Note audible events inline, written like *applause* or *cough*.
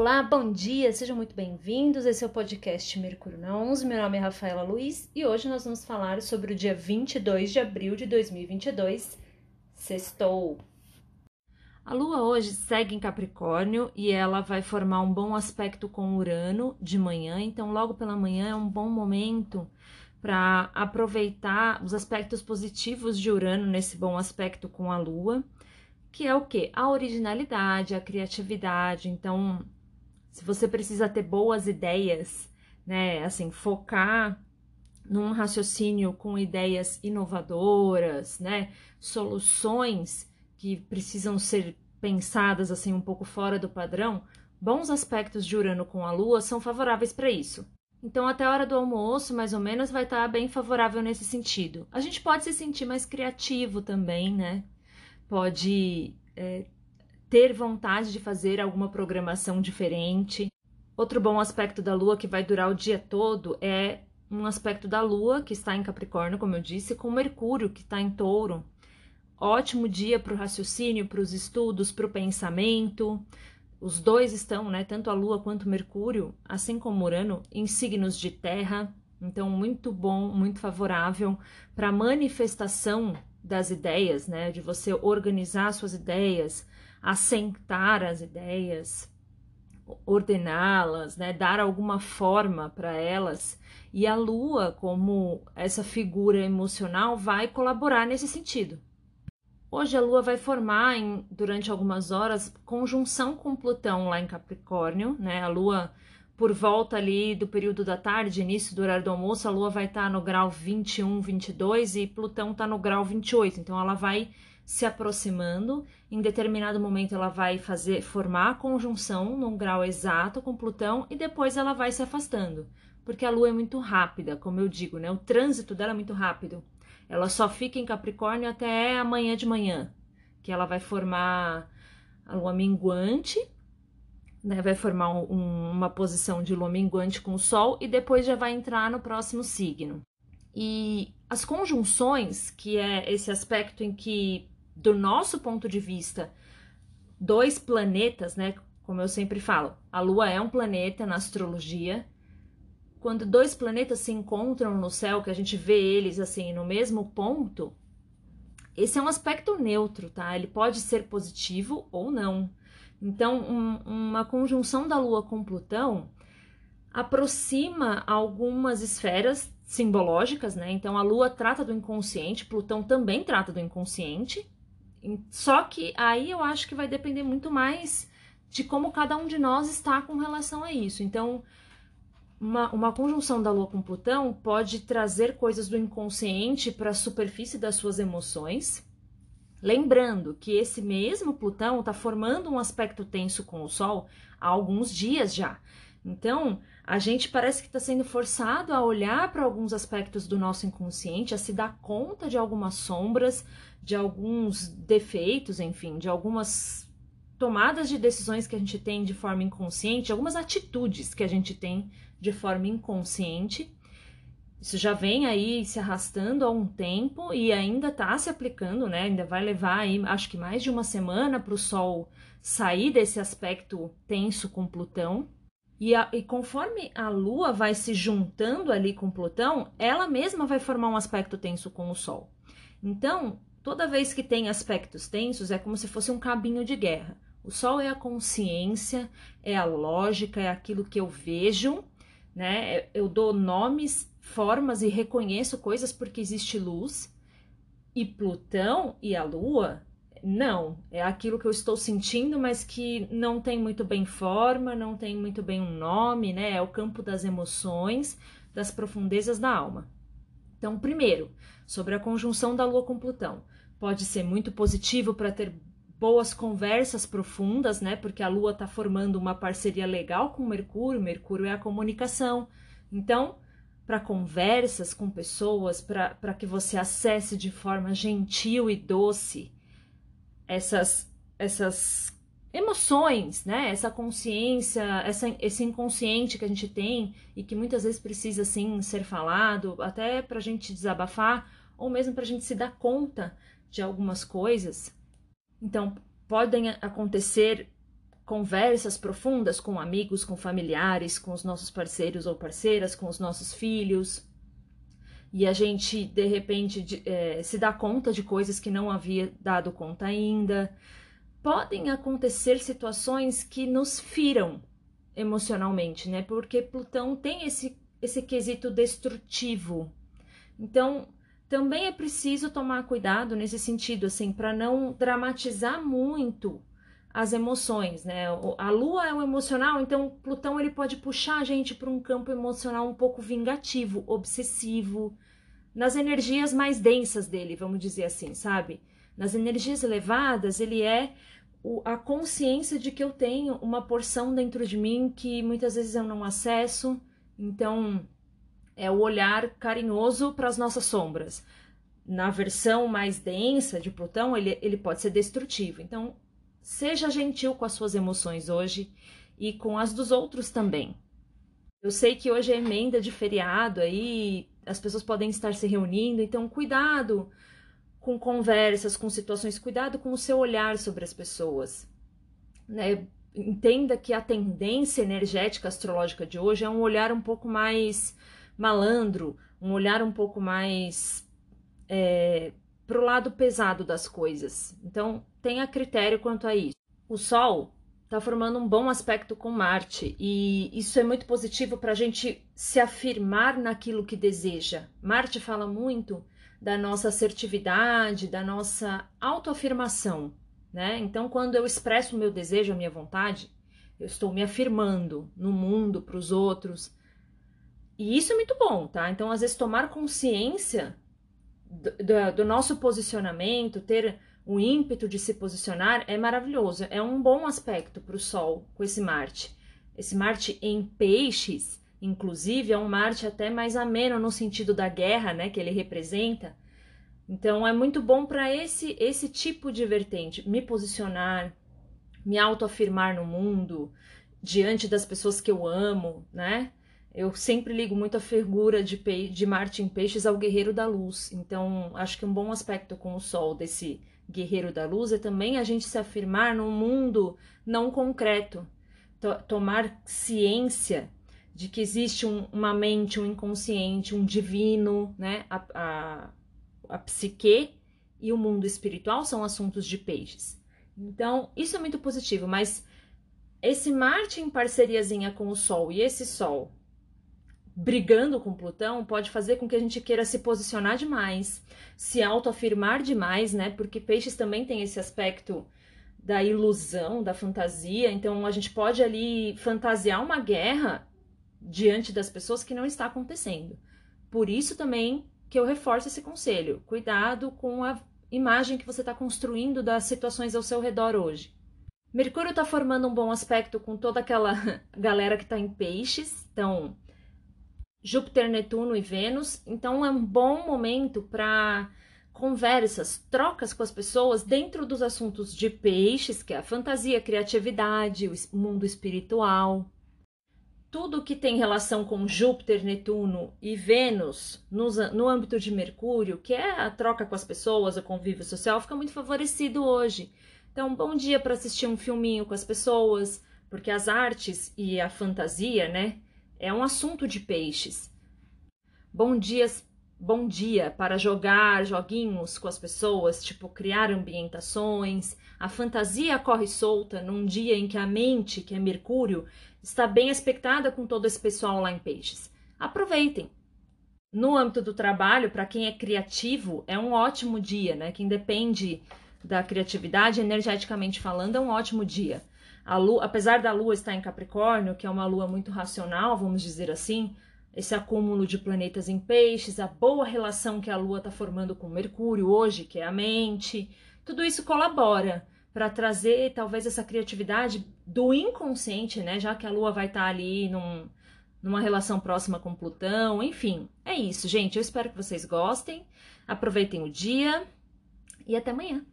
Olá, bom dia, sejam muito bem-vindos. Esse é o podcast Mercúrio na 11. Meu nome é Rafaela Luiz e hoje nós vamos falar sobre o dia 22 de abril de 2022, sextou. A lua hoje segue em Capricórnio e ela vai formar um bom aspecto com Urano de manhã, então logo pela manhã é um bom momento para aproveitar os aspectos positivos de Urano nesse bom aspecto com a lua que é o que? A originalidade, a criatividade. Então, se você precisa ter boas ideias, né, assim, focar num raciocínio com ideias inovadoras, né, soluções que precisam ser pensadas assim um pouco fora do padrão, bons aspectos de Urano com a Lua são favoráveis para isso. Então, até a hora do almoço, mais ou menos, vai estar bem favorável nesse sentido. A gente pode se sentir mais criativo também, né? Pode é, ter vontade de fazer alguma programação diferente. Outro bom aspecto da Lua que vai durar o dia todo é um aspecto da Lua, que está em Capricórnio, como eu disse, com Mercúrio, que está em Touro. Ótimo dia para o raciocínio, para os estudos, para o pensamento. Os dois estão, né, tanto a Lua quanto Mercúrio, assim como Urano, em signos de terra. Então, muito bom, muito favorável para manifestação das ideias, né, de você organizar suas ideias, assentar as ideias, ordená-las, né, dar alguma forma para elas. E a lua, como essa figura emocional, vai colaborar nesse sentido. Hoje a lua vai formar em, durante algumas horas conjunção com Plutão lá em Capricórnio, né? A lua por volta ali do período da tarde, início do horário do almoço, a lua vai estar tá no grau 21, 22 e Plutão está no grau 28. Então ela vai se aproximando, em determinado momento ela vai fazer formar a conjunção num grau exato com Plutão e depois ela vai se afastando, porque a Lua é muito rápida, como eu digo, né? O trânsito dela é muito rápido. Ela só fica em Capricórnio até amanhã de manhã, que ela vai formar a Lua minguante, né? Vai formar um, uma posição de Lua minguante com o Sol e depois já vai entrar no próximo signo. E as conjunções, que é esse aspecto em que do nosso ponto de vista, dois planetas, né? Como eu sempre falo, a Lua é um planeta na astrologia. Quando dois planetas se encontram no céu, que a gente vê eles assim no mesmo ponto, esse é um aspecto neutro, tá? Ele pode ser positivo ou não. Então, um, uma conjunção da Lua com Plutão aproxima algumas esferas simbológicas, né? Então, a Lua trata do inconsciente, Plutão também trata do inconsciente, só que aí eu acho que vai depender muito mais de como cada um de nós está com relação a isso. Então, uma, uma conjunção da Lua com Plutão pode trazer coisas do inconsciente para a superfície das suas emoções. Lembrando que esse mesmo Plutão está formando um aspecto tenso com o Sol há alguns dias já. Então, a gente parece que está sendo forçado a olhar para alguns aspectos do nosso inconsciente, a se dar conta de algumas sombras, de alguns defeitos, enfim, de algumas tomadas de decisões que a gente tem de forma inconsciente, algumas atitudes que a gente tem de forma inconsciente. Isso já vem aí se arrastando há um tempo e ainda está se aplicando, né? Ainda vai levar aí, acho que mais de uma semana para o Sol sair desse aspecto tenso com Plutão. E, a, e, conforme a Lua vai se juntando ali com Plutão, ela mesma vai formar um aspecto tenso com o Sol. Então, toda vez que tem aspectos tensos, é como se fosse um cabinho de guerra. O Sol é a consciência, é a lógica, é aquilo que eu vejo, né? Eu dou nomes, formas e reconheço coisas porque existe luz. E Plutão e a Lua não, é aquilo que eu estou sentindo, mas que não tem muito bem forma, não tem muito bem um nome, né? É o campo das emoções, das profundezas da alma. Então, primeiro, sobre a conjunção da Lua com Plutão. Pode ser muito positivo para ter boas conversas profundas, né? Porque a Lua está formando uma parceria legal com Mercúrio, Mercúrio é a comunicação. Então, para conversas com pessoas, para que você acesse de forma gentil e doce essas, essas emoções, né? Essa consciência, essa, esse inconsciente que a gente tem e que muitas vezes precisa assim ser falado, até para a gente desabafar ou mesmo para a gente se dar conta de algumas coisas. Então, podem acontecer conversas profundas com amigos, com familiares, com os nossos parceiros ou parceiras, com os nossos filhos. E a gente, de repente, é, se dá conta de coisas que não havia dado conta ainda. Podem acontecer situações que nos firam emocionalmente, né? Porque Plutão tem esse, esse quesito destrutivo. Então, também é preciso tomar cuidado nesse sentido, assim, para não dramatizar muito as emoções, né? A Lua é o emocional, então Plutão ele pode puxar a gente para um campo emocional um pouco vingativo, obsessivo, nas energias mais densas dele, vamos dizer assim, sabe? Nas energias elevadas, ele é o, a consciência de que eu tenho uma porção dentro de mim que muitas vezes eu não acesso, então é o olhar carinhoso para as nossas sombras. Na versão mais densa de Plutão, ele, ele pode ser destrutivo. Então, Seja gentil com as suas emoções hoje e com as dos outros também. Eu sei que hoje é emenda de feriado aí, as pessoas podem estar se reunindo, então cuidado com conversas, com situações, cuidado com o seu olhar sobre as pessoas. Né? Entenda que a tendência energética astrológica de hoje é um olhar um pouco mais malandro, um olhar um pouco mais é, para o lado pesado das coisas. Então, tenha critério quanto a isso. O Sol está formando um bom aspecto com Marte e isso é muito positivo para a gente se afirmar naquilo que deseja. Marte fala muito da nossa assertividade, da nossa autoafirmação, né? Então, quando eu expresso o meu desejo, a minha vontade, eu estou me afirmando no mundo, para os outros. E isso é muito bom, tá? Então, às vezes, tomar consciência do, do nosso posicionamento, ter o ímpeto de se posicionar é maravilhoso. É um bom aspecto para o Sol com esse Marte. Esse Marte em peixes, inclusive, é um Marte até mais ameno no sentido da guerra, né, que ele representa. Então é muito bom para esse esse tipo de vertente, me posicionar, me autoafirmar no mundo, diante das pessoas que eu amo, né? Eu sempre ligo muito a figura de, Pe de Marte em Peixes ao Guerreiro da Luz. Então, acho que um bom aspecto com o Sol desse Guerreiro da Luz é também a gente se afirmar num mundo não concreto. tomar ciência de que existe um, uma mente, um inconsciente, um divino, né? A, a, a psique e o mundo espiritual são assuntos de peixes. Então, isso é muito positivo, mas esse Marte em parceriazinha com o Sol e esse Sol brigando com Plutão pode fazer com que a gente queira se posicionar demais, se autoafirmar demais, né? Porque peixes também tem esse aspecto da ilusão, da fantasia, então a gente pode ali fantasiar uma guerra diante das pessoas que não está acontecendo. Por isso também que eu reforço esse conselho: cuidado com a imagem que você está construindo das situações ao seu redor hoje. Mercúrio está formando um bom aspecto com toda aquela *laughs* galera que está em peixes, então Júpiter, Netuno e Vênus. Então é um bom momento para conversas, trocas com as pessoas dentro dos assuntos de peixes, que é a fantasia, a criatividade, o mundo espiritual. Tudo que tem relação com Júpiter, Netuno e Vênus no, âmbito de Mercúrio, que é a troca com as pessoas, o convívio social, fica muito favorecido hoje. Então, bom dia para assistir um filminho com as pessoas, porque as artes e a fantasia, né, é um assunto de peixes. Bom dia, bom dia para jogar joguinhos com as pessoas, tipo criar ambientações. A fantasia corre solta num dia em que a mente, que é Mercúrio, está bem expectada com todo esse pessoal lá em peixes. Aproveitem. No âmbito do trabalho, para quem é criativo, é um ótimo dia, né? Quem depende da criatividade, energeticamente falando, é um ótimo dia. A lua, apesar da lua estar em Capricórnio, que é uma lua muito racional, vamos dizer assim, esse acúmulo de planetas em peixes, a boa relação que a lua está formando com Mercúrio hoje, que é a mente, tudo isso colabora para trazer talvez essa criatividade do inconsciente, né? Já que a lua vai estar tá ali num, numa relação próxima com Plutão, enfim, é isso, gente. Eu espero que vocês gostem, aproveitem o dia e até amanhã.